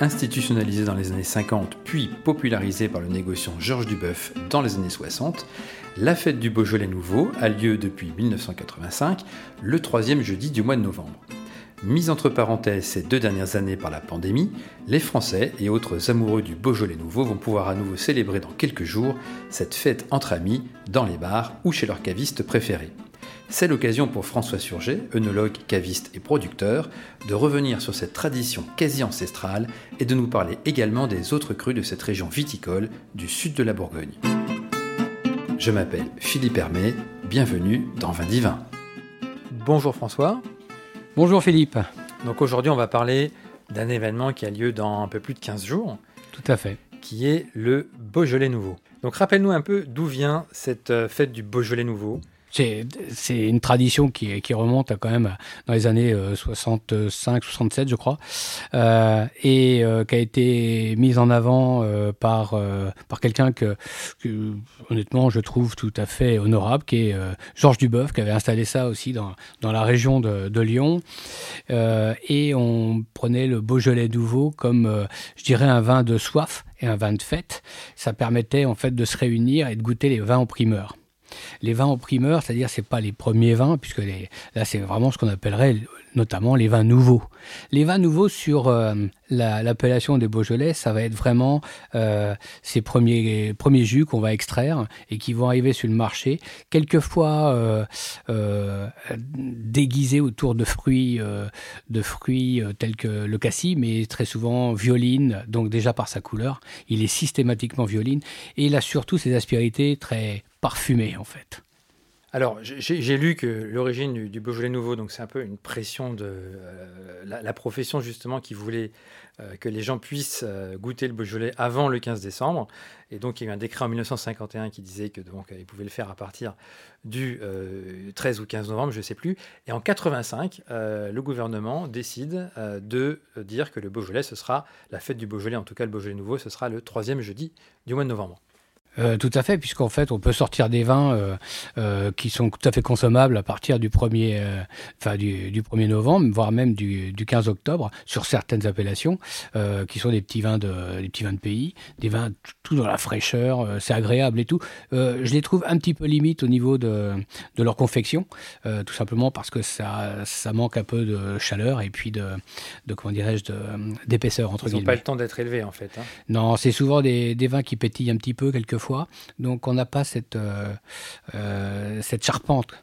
institutionnalisée dans les années 50 puis popularisée par le négociant Georges Duboeuf dans les années 60, la fête du Beaujolais nouveau a lieu depuis 1985, le troisième jeudi du mois de novembre. Mise entre parenthèses ces deux dernières années par la pandémie, les Français et autres amoureux du Beaujolais nouveau vont pouvoir à nouveau célébrer dans quelques jours cette fête entre amis, dans les bars ou chez leurs cavistes préférés. C'est l'occasion pour François Surget, œnologue, caviste et producteur, de revenir sur cette tradition quasi ancestrale et de nous parler également des autres crus de cette région viticole du sud de la Bourgogne. Je m'appelle Philippe Hermé, bienvenue dans Vin Divin. Bonjour François. Bonjour Philippe. Donc aujourd'hui, on va parler d'un événement qui a lieu dans un peu plus de 15 jours. Tout à fait. Qui est le Beaujolais Nouveau. Donc rappelle-nous un peu d'où vient cette euh, fête du Beaujolais Nouveau. C'est une tradition qui, qui, remonte à quand même dans les années 65-67, euh, je crois, euh, et euh, qui a été mise en avant euh, par, euh, par quelqu'un que, que, honnêtement, je trouve tout à fait honorable, qui est Georges Duboeuf, qui avait installé ça aussi dans, dans la région de, de Lyon. et on prenait le Beaujolais nouveau comme, je dirais, un vin de soif et un vin de fête. Ça permettait en fait de se réunir et de goûter les vins en primeur les vins en primeur, c'est-à-dire c'est pas les premiers vins, puisque là c'est vraiment ce qu'on appellerait notamment les vins nouveaux. Les vins nouveaux sur euh, l'appellation la, des Beaujolais, ça va être vraiment euh, ces premiers, premiers jus qu'on va extraire et qui vont arriver sur le marché, quelquefois euh, déguisés autour de fruits, de fruits tels que le cassis, mais très souvent violine, donc déjà par sa couleur, il est systématiquement violine et il a surtout ses aspérités très parfumées en fait. Alors, j'ai lu que l'origine du, Beaujolais nouveau, donc c'est un peu une pression de euh, la, la, profession justement qui voulait euh, que les gens puissent euh, goûter le Beaujolais avant le 15 décembre. Et donc, il y a eu un décret en 1951 qui disait que donc ils pouvaient le faire à partir du 13 ou 15 novembre, je ne sais plus. Et en 85, le gouvernement décide de dire que le Beaujolais, ce sera la fête du Beaujolais, en tout cas le Beaujolais nouveau, ce sera le troisième jeudi du mois de novembre. Euh, tout à fait, puisqu'en fait, on peut sortir des vins euh, euh, qui sont tout à fait consommables à partir du 1er, euh, enfin, du, du 1er novembre, voire même du, du 15 octobre, sur certaines appellations, qui sont des petits vins de, des petits vins de pays, des vins tout dans la fraîcheur, c'est agréable et tout. je les trouve un petit peu limite au niveau de, de leur confection, tout simplement parce que ça, ça manque un peu de chaleur et puis de, de comment dirais-je, d'épaisseur entre Ils n'ont pas le temps d'être élevés en fait. Hein. Non, c'est souvent des, des vins qui pétillent un petit peu quelquefois Donc on n'a pas cette, euh, euh, charpente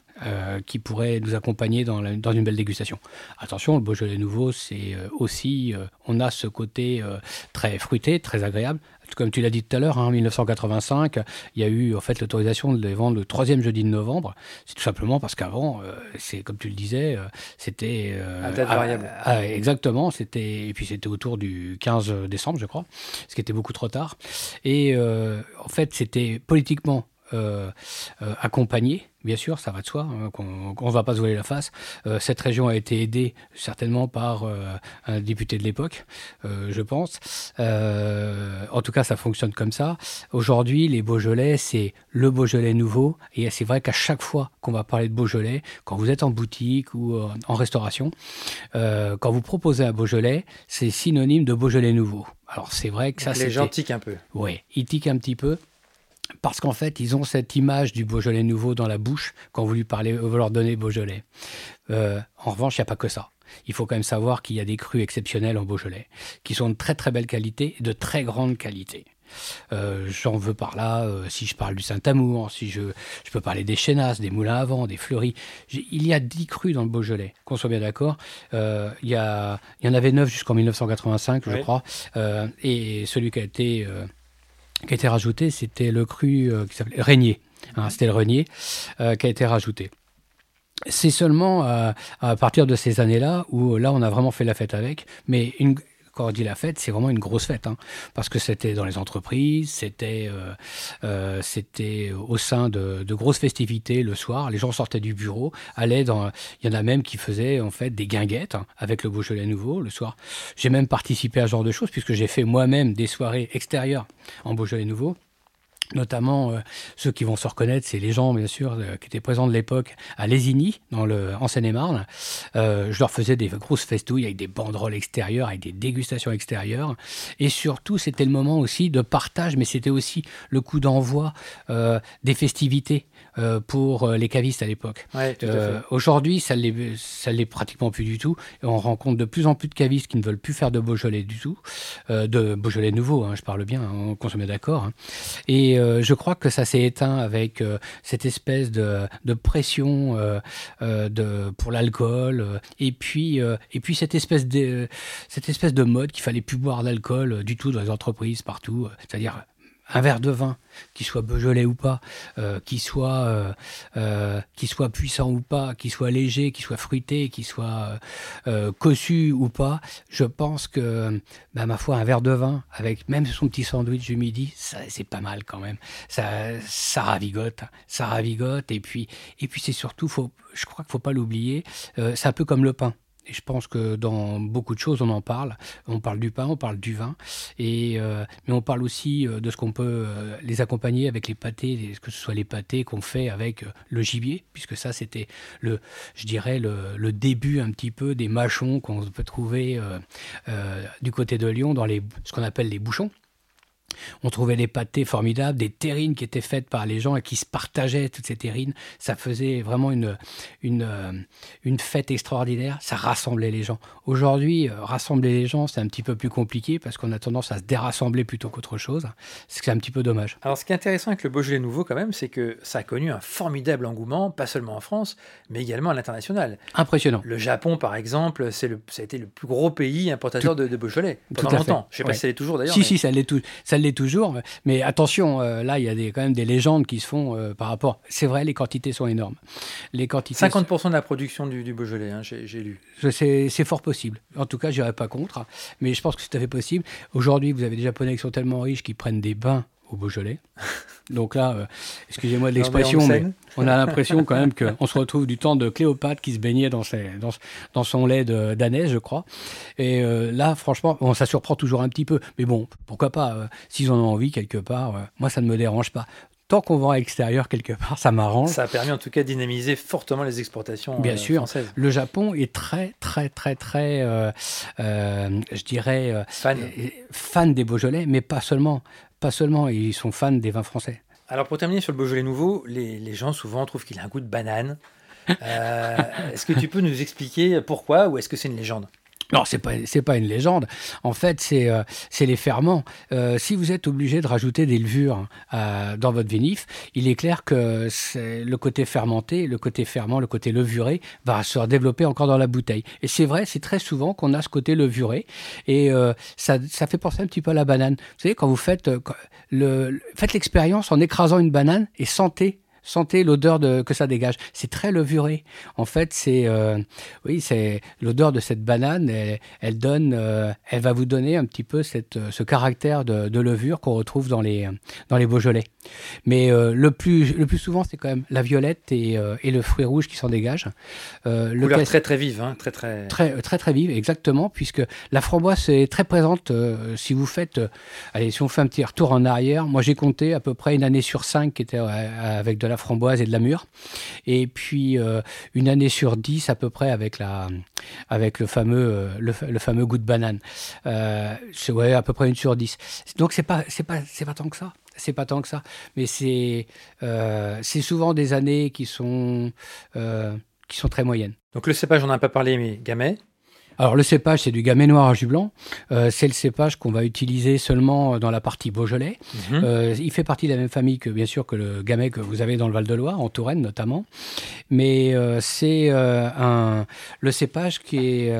qui pourrait nous accompagner dans, la, dans, une belle dégustation. Attention, le Beaujolais nouveau, c'est euh, aussi, euh, on a ce côté euh, très fruité, très agréable. Comme tu l'as dit tout à l'heure, hein, en 1985, il y a eu en fait l'autorisation de les vendre le troisième jeudi de novembre. C'est tout simplement parce qu'avant, c'est comme tu le disais, c'était à date variable. À, à, exactement, c'était et puis c'était autour du 15 décembre, je crois, ce qui était beaucoup trop tard. Et en fait, c'était politiquement euh, euh, accompagné, bien sûr, ça va de soi, hein, qu'on ne va pas se voiler la face. Euh, cette région a été aidée certainement par euh, un député de l'époque, euh, je pense. En tout cas, ça fonctionne comme ça. Aujourd'hui, les Beaujolais, c'est le Beaujolais nouveau. Et c'est vrai qu'à chaque fois qu'on va parler de Beaujolais, quand vous êtes en boutique ou en restauration, quand vous proposez un Beaujolais, c'est synonyme de Beaujolais nouveau. Alors c'est vrai que ça, c'est... Les gens tiquent un peu. Oui, ils tiquent un petit peu parce qu'en fait, ils ont cette image du Beaujolais nouveau dans la bouche quand vous lui parlez, vous leur donnez Beaujolais. Euh, en revanche, il n'y a pas que ça. Il faut quand même savoir qu'il y a des crus exceptionnels en Beaujolais, qui sont de très très belle qualité et de très grande qualité. Euh, J'en veux par là, euh, si je parle du Saint-Amour, si je, je peux parler des Chénasses, des Moulins à Vent, des Fleuris. Il y a 10 crus dans le Beaujolais, qu'on soit bien d'accord. Euh, il, y y en avait 9 jusqu'en 1985, oui. je crois. Et celui qui a été qui a été rajouté, c'était le cru euh, qui s'appelait Régnier. Hein, c'était le Régnier euh, qui a été rajouté. C'est seulement euh, à partir de ces années-là où là on a vraiment fait la fête avec, mais une, quand on dit la fête, c'est vraiment une grosse fête, hein, parce que c'était dans les entreprises, c'était euh, euh, c'était au sein de, de, grosses festivités le soir. Les gens sortaient du bureau, allaient dans. Il y en a même qui faisaient en fait des guinguettes hein, avec le Beaujolais nouveau le soir. J'ai même participé à ce genre de choses puisque j'ai fait moi-même des soirées extérieures en Beaujolais nouveau Notamment, euh, ceux qui vont se reconnaître, c'est les gens, bien sûr, euh, qui étaient présents de l'époque à Lésigny, dans le, en Seine-et-Marne. Euh, je leur faisais des grosses festouilles avec des banderoles extérieures, avec des dégustations extérieures. Et surtout, c'était le moment aussi de partage, mais c'était aussi le coup d'envoi des festivités. pour les cavistes à l'époque. Aujourd'hui, ça ne l'est pratiquement plus du tout. Et on rencontre de plus en plus de cavistes qui ne veulent plus faire de Beaujolais du tout, de Beaujolais nouveau, hein, je parle bien, on consomme d'accord. Hein. Et euh, je crois que ça s'est éteint avec euh, cette espèce de, pression euh, pour l'alcool et puis et puis cette espèce de cette espèce de mode qu'il fallait plus boire d'alcool du tout dans les entreprises partout, c'est-à-dire un verre de vin, qu'il soit Beaujolais ou pas, euh, qu'il soit, euh, euh, soit puissant ou pas, qu'il soit léger, qu'il soit fruité, qu'il soit cossu ou pas, je pense que, bah, ma foi, un verre de vin, avec même son petit sandwich du midi, c'est pas mal quand même. Ça, ça ravigote, ça ravigote. Et puis, et puis c'est surtout, faut, je crois qu'il faut pas l'oublier, c'est un peu comme le pain. Et je pense que dans beaucoup de choses, on en parle. On parle du pain, on parle du vin, et, euh, mais on parle aussi euh, de ce qu'on peut euh, les accompagner avec les pâtés, que ce soit les pâtés qu'on fait avec le gibier, puisque ça, c'était le, je dirais, le, début un petit peu des mâchons qu'on peut trouver du côté de Lyon dans les, ce qu'on appelle les bouchons. On trouvait des pâtés formidables, des terrines qui étaient faites par les gens et qui se partageaient toutes ces terrines. Ça faisait vraiment une, une, euh, une fête extraordinaire. Ça rassemblait les gens. Aujourd'hui, euh, rassembler les gens, c'est un petit peu plus compliqué parce qu'on a tendance à se dérassembler plutôt qu'autre chose. C'est un petit peu dommage. Alors, ce qui est intéressant avec le Beaujolais nouveau, quand même, c'est que ça a connu un formidable engouement, pas seulement en France, mais également à l'international. Impressionnant. Le Japon, par exemple, c'est le, ça a été le plus gros pays importateur de, Beaujolais pendant longtemps. Je ne sais pas si ça l'est toujours d'ailleurs. Si, si, ça l'est tout l'est toujours. Mais attention, euh, là, il y a des, quand même des légendes qui se font euh, par rapport. C'est vrai, les quantités sont énormes. Les quantités 50% de la production du, Beaujolais, hein, j'ai lu. C'est fort possible. En tout cas, je n'irai pas contre. Mais je pense que c'est tout à fait possible. Aujourd'hui, vous avez des Japonais qui sont tellement riches qu'ils prennent des bains au Beaujolais. Donc là, euh, excusez-moi de l'expression, mais, on a l'impression quand même qu'on se retrouve du temps de Cléopâtre qui se baignait dans, ses, dans, dans son lait d'ânesse, je crois. Et euh, là, franchement, bon, ça surprend toujours un petit peu. Mais bon, pourquoi pas, euh, s'ils en ont envie quelque part, moi ça ne me dérange pas tant qu'on vend à l'extérieur quelque part, ça m'arrange. Ça a permis en tout cas de dynamiser fortement les exportations Bien sûr. Françaises. Le Japon est très, très, très, très, je dirais, fan. fan des Beaujolais, mais pas seulement pas seulement, ils sont fans des vins français. Alors pour terminer sur le Beaujolais nouveau, les, gens souvent trouvent qu'il a un goût de banane. Euh, est-ce que tu peux nous expliquer pourquoi ou est-ce que c'est une légende? Non, c'est pas c'est pas une légende. En fait, c'est euh, c'est les ferments. Euh, si vous êtes obligé de rajouter des levures euh, dans votre vinif, il est clair que le côté fermenté, le côté ferment, le côté levuré va se développer encore dans la bouteille. Et c'est vrai, c'est très souvent qu'on a ce côté levuré et ça, ça fait penser un petit peu à la banane. Vous savez, quand vous faites le faites l'expérience en écrasant une banane et sentez Sentez l'odeur que ça dégage. C'est très levuré. En fait, c'est euh, oui, c'est l'odeur de cette banane. Elle, donne, euh, elle va vous donner un petit peu cette, euh, ce caractère de, levure qu'on retrouve dans les dans les Beaujolais. Mais le plus le plus souvent, c'est quand même la violette et, et le fruit rouge qui s'en dégagent. le Couleur très très vive, hein, très très très très très vive, exactement, puisque la framboise est très présente. si vous faites, allez, si on fait un petit retour en arrière, moi j'ai compté à peu près une année sur cinq qui était avec de la framboise et de la mûre. Et puis euh, une année sur dix à peu près avec, la, avec le, fameux, euh, le, fameux goût de banane. Euh, c'est ouais, à peu près une sur dix. Donc c'est pas, c'est pas, c'est pas tant que ça c'est pas tant que ça, mais c'est c'est souvent des années qui sont qui sont très moyennes. Donc le cépage, on n'en a pas parlé, mais Gamay? Alors le cépage, c'est du gamay noir à jus blanc. Euh, c'est le cépage qu'on va utiliser seulement dans la partie Beaujolais. Mhm. Euh, il fait partie de la même famille que bien sûr que le gamay que vous avez dans le Val-de-Loire, en Touraine notamment. Mais euh, c'est un le cépage qui est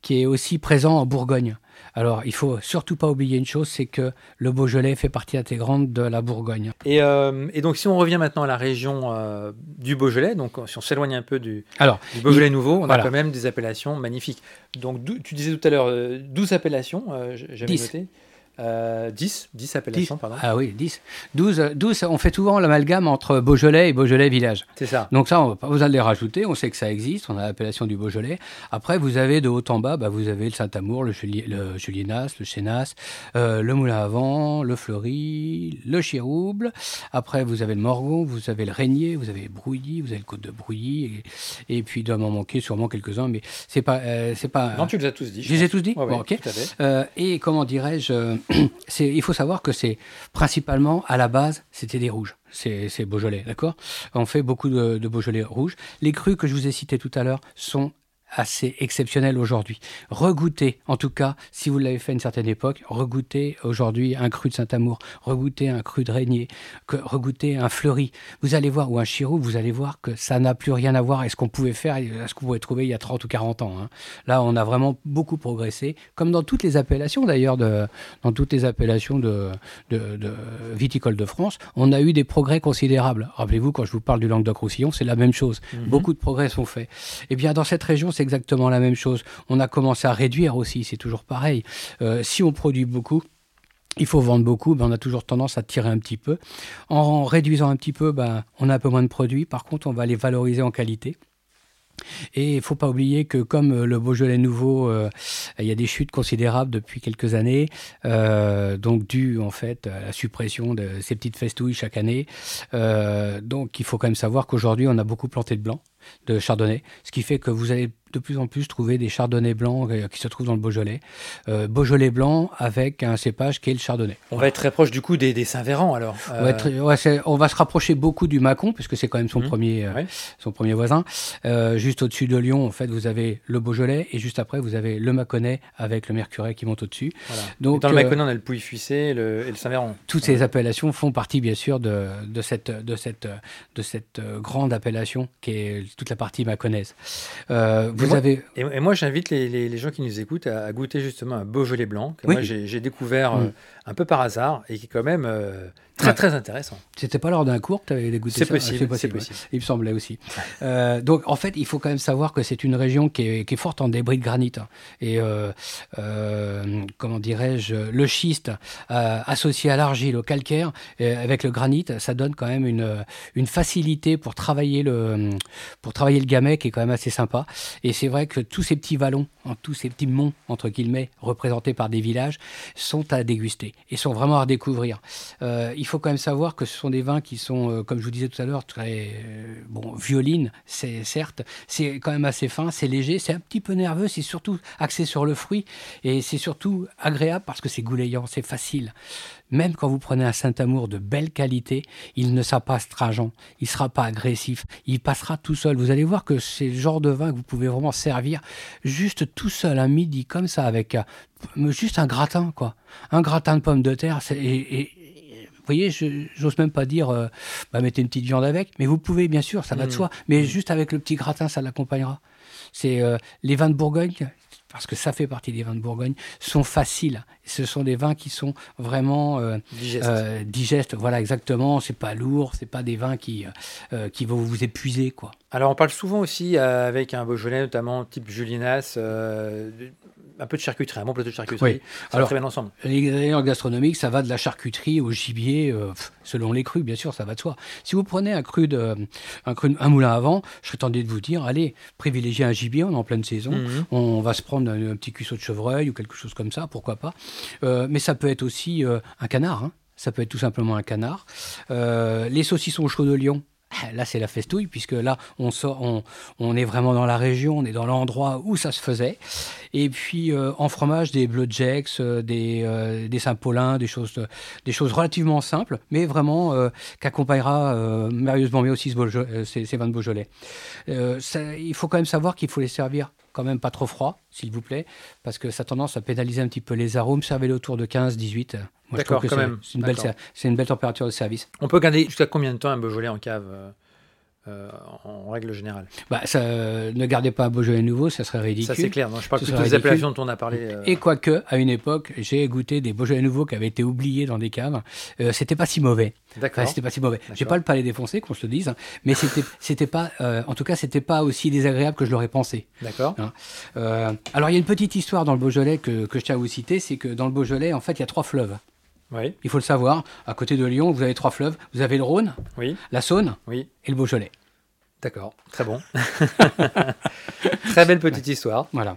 qui est aussi présent en Bourgogne. Alors, il faut surtout pas oublier une chose, c'est que le Beaujolais fait partie intégrante de la Bourgogne. Et, euh, donc, si on revient maintenant à la région euh, du Beaujolais, donc si on s'éloigne un peu du, Beaujolais nouveau, on a quand même des appellations magnifiques. Donc, tu disais tout à l'heure 12 euh, appellations, j'avais noté. Euh, 10, 10 appellations, pardon. Ah oui, 10. 12, 12 on fait souvent l'amalgame entre Beaujolais et Beaujolais village. C'est ça. Donc ça, on va pas vous allez les rajouter, on sait que ça existe, on a l'appellation du Beaujolais. Après, vous avez de haut en bas, bah, vous avez le Saint-Amour, le, Juli- le Julienas, le Chénas, euh, le Moulin à Vent, le Fleury, le Chirouble. Après, vous avez le Morgon, vous avez le Régnier, vous avez Brouilly, vous avez le Côte de Brouilly. Et, et puis, il doit m'en manquer sûrement quelques-uns, mais c'est pas... euh, c'est pas Non, tu les as tous dit. je les ai tous dit Ouais, ouais, Bon, ok. tout à fait. Euh, et comment dirais-je, euh, il faut savoir que c'est principalement à la base, c'était des rouges. C'est Beaujolais, d'accord? On fait beaucoup de, de Beaujolais rouges. Les crus que je vous ai cités tout à l'heure sont assez exceptionnels aujourd'hui. Regoutez, en tout cas, si vous l'avez fait à une certaine époque, regoutez aujourd'hui un cru de Saint-Amour, regoutez un cru de Régnier, regoutez un Fleury. Vous allez voir, ou un Chirou, vous allez voir que ça n'a plus rien à voir avec ce qu'on pouvait faire, à ce qu'on pouvait trouver il y a 30 ou 40 ans. hein. Là, on a vraiment beaucoup progressé, comme dans toutes les appellations d'ailleurs, dans toutes les appellations de, de, de viticole de France, on a eu des progrès considérables. Rappelez-vous, quand je vous parle du Languedoc-Roussillon, c'est la même chose. Beaucoup de progrès sont faits. Eh bien, dans cette région, exactement la même chose. On a commencé à réduire aussi, c'est toujours pareil. Euh, si on produit beaucoup, il faut vendre beaucoup, ben on a toujours tendance à tirer un petit peu. En réduisant un petit peu, ben, on a un peu moins de produits. Par contre, on va les valoriser en qualité. Et il ne faut pas oublier que comme euh, le Beaujolais nouveau, euh, il y a des chutes considérables depuis quelques années, donc dues en fait à la suppression de ces petites festouilles chaque année. Donc il faut quand même savoir qu'aujourd'hui on a beaucoup planté de blanc, de chardonnay, ce qui fait que vous allez de plus en plus trouver des chardonnays blancs euh, qui se trouvent dans le Beaujolais. Euh, Beaujolais blanc avec un cépage qui est le chardonnay. On va être très proche du coup des, des Saint-Véran alors. On va, être- ouais, c'est- on va se rapprocher beaucoup du Mâcon, puisque c'est quand même son, Mhm. premier, euh, son premier voisin. Juste au-dessus de Lyon, en fait, vous avez le Beaujolais, et juste après, vous avez le Mâconnais avec le Mercuret qui monte au-dessus. Voilà. Donc, Et dans le Mâconnais, on a le Pouilly-Fuissé et le, Saint-Véran. toutes ces appellations font partie, bien sûr, de, de cette, de cette, de cette grande appellation qui est toute la partie mâconnaise. Euh, vous moi- avez... Et, et moi, j'invite les, les- les gens qui nous écoutent à, à goûter justement un Beaujolais blanc que Oui. moi j'ai découvert Mm. Un peu par hasard et qui est quand même euh, très Ouais. très intéressant. C'était pas lors d'un cours que tu avais goûté C'est ça? Possible, Ah, ouais. Il me semblait aussi. Euh, donc, en fait, il faut quand même savoir que c'est une région qui est, qui est forte en débris de granit. hein. Et, euh, comment dirais-je, le schiste associé à l'argile, au calcaire, avec le granit, ça donne quand même une, une facilité pour travailler, le, pour travailler le gamay qui est quand même assez sympa. Et c'est vrai que tous ces petits vallons, hein, tous ces petits monts, entre guillemets, représentés par des villages, sont à déguster et sont vraiment à découvrir. Euh, il faut quand même savoir que ce sont des vins qui sont, euh, comme je vous disais tout à l'heure, très euh, bon, violine, c'est certes, c'est quand même assez fin, c'est léger, c'est un petit peu nerveux, c'est surtout axé sur le fruit et c'est surtout agréable parce que c'est goulayant, c'est facile. Même quand vous prenez un Saint-Amour de belle qualité, il ne sera pas astringent, il ne sera pas agressif, il passera tout seul. Vous allez voir que c'est le genre de vin que vous pouvez vraiment servir juste tout seul, un midi, comme ça, avec euh, juste un gratin, quoi. Un gratin de pommes de terre, c'est- et- et- vous voyez, j'ose même pas dire, euh, bah, mettez une petite viande avec, mais vous pouvez, bien sûr, ça va de Mm. soi, mais juste avec le petit gratin, ça l'accompagnera. C'est euh, les vins de Bourgogne, parce que ça fait partie des vins de Bourgogne, sont faciles. Ce sont des vins qui sont vraiment euh, euh, digestes. Voilà, exactement. C'est pas lourd, c'est pas des vins qui euh, qui vont vous épuiser, quoi. Alors on parle souvent aussi avec un Beaujolais, notamment type Julinas, un peu de charcuterie, un bon plateau de charcuterie. Oui. Ça Alors- très bien ensemble. Les ingrédients gastronomiques, ça va de la charcuterie au gibier, euh, selon les crus, bien sûr, ça va de soi. Si vous prenez un cru de, un cru, un moulin à vent, je serais tenté de vous dire, allez, privilégiez un gibier, on est en pleine saison. Mhm. On va se prendre un, un petit cuisseau de chevreuil ou quelque chose comme ça, pourquoi pas. Euh, mais ça peut être aussi euh, un canard. hein. Ça peut être tout simplement un canard. Les saucissons chauds de Lyon. Ah, Là, c'est la festouille, puisque là, on, on, est vraiment dans la région, on est dans l'endroit où ça se faisait. Et puis, euh, en fromage, des Bleu Jex, euh, des, euh, des Saint-Paulin, des choses, des choses relativement simples, mais vraiment qu'accompagnera merveilleusement bien aussi ces, vins de Beaujolais. Il faut quand même savoir qu'il faut les servir quand même pas trop froid, s'il vous plaît, parce que ça a tendance à pénaliser un petit peu les arômes. Servez-le autour de 15, 18. Moi, je D'accord, quand c'est- même. C'est une, belle, une température de service. On peut garder jusqu'à combien de temps un Beaujolais en cave euh, euh, en règle générale? Bah, ça, ne gardez pas un Beaujolais nouveau, ça serait ridicule. Ça c'est clair, non, je parle plutôt des appellations dont on a parlé. Euh. Et quoique, à une époque, j'ai goûté des Beaujolais nouveaux qui avaient été oubliés dans des caves. C'était pas si mauvais. D'accord. c'était pas si mauvais. J'ai pas le palais défoncé, qu'on se le dise, hein, mais c'était, c'était pas, en tout cas, c'était pas aussi désagréable que je l'aurais pensé. D'accord. Hein. alors, il y a une petite histoire dans le Beaujolais que, que je tiens à vous citer, c'est que dans le Beaujolais, en fait, il y a trois fleuves. Oui. Il faut le savoir. À côté de Lyon, vous avez trois fleuves. Vous avez le Rhône, oui. la Saône oui. et le Beaujolais. D'accord, très bon. très belle petite histoire. Voilà.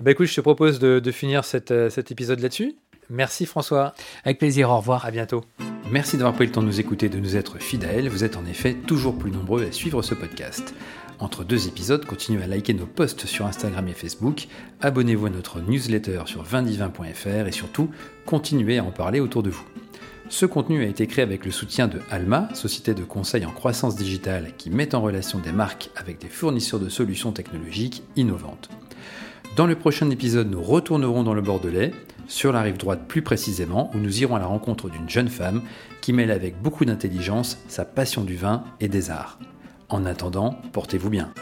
Bah écoute, je te propose de, finir euh, cet épisode là-dessus. Merci François. Avec plaisir, au revoir. À bientôt. Merci d'avoir pris le temps de nous écouter, de nous être fidèles. Vous êtes en effet toujours plus nombreux à suivre ce podcast. Entre deux épisodes, continuez à liker nos posts sur Instagram et Facebook, abonnez-vous à notre newsletter sur vindivin.fr et surtout, continuez à en parler autour de vous. Ce contenu a été créé avec le soutien de Alma, société de conseil en croissance digitale qui met en relation des marques avec des fournisseurs de solutions technologiques innovantes. Dans le prochain épisode, nous retournerons dans le Bordelais, sur la rive droite plus précisément, où nous irons à la rencontre d'une jeune femme qui mêle avec beaucoup d'intelligence sa passion du vin et des arts. En attendant, portez-vous bien.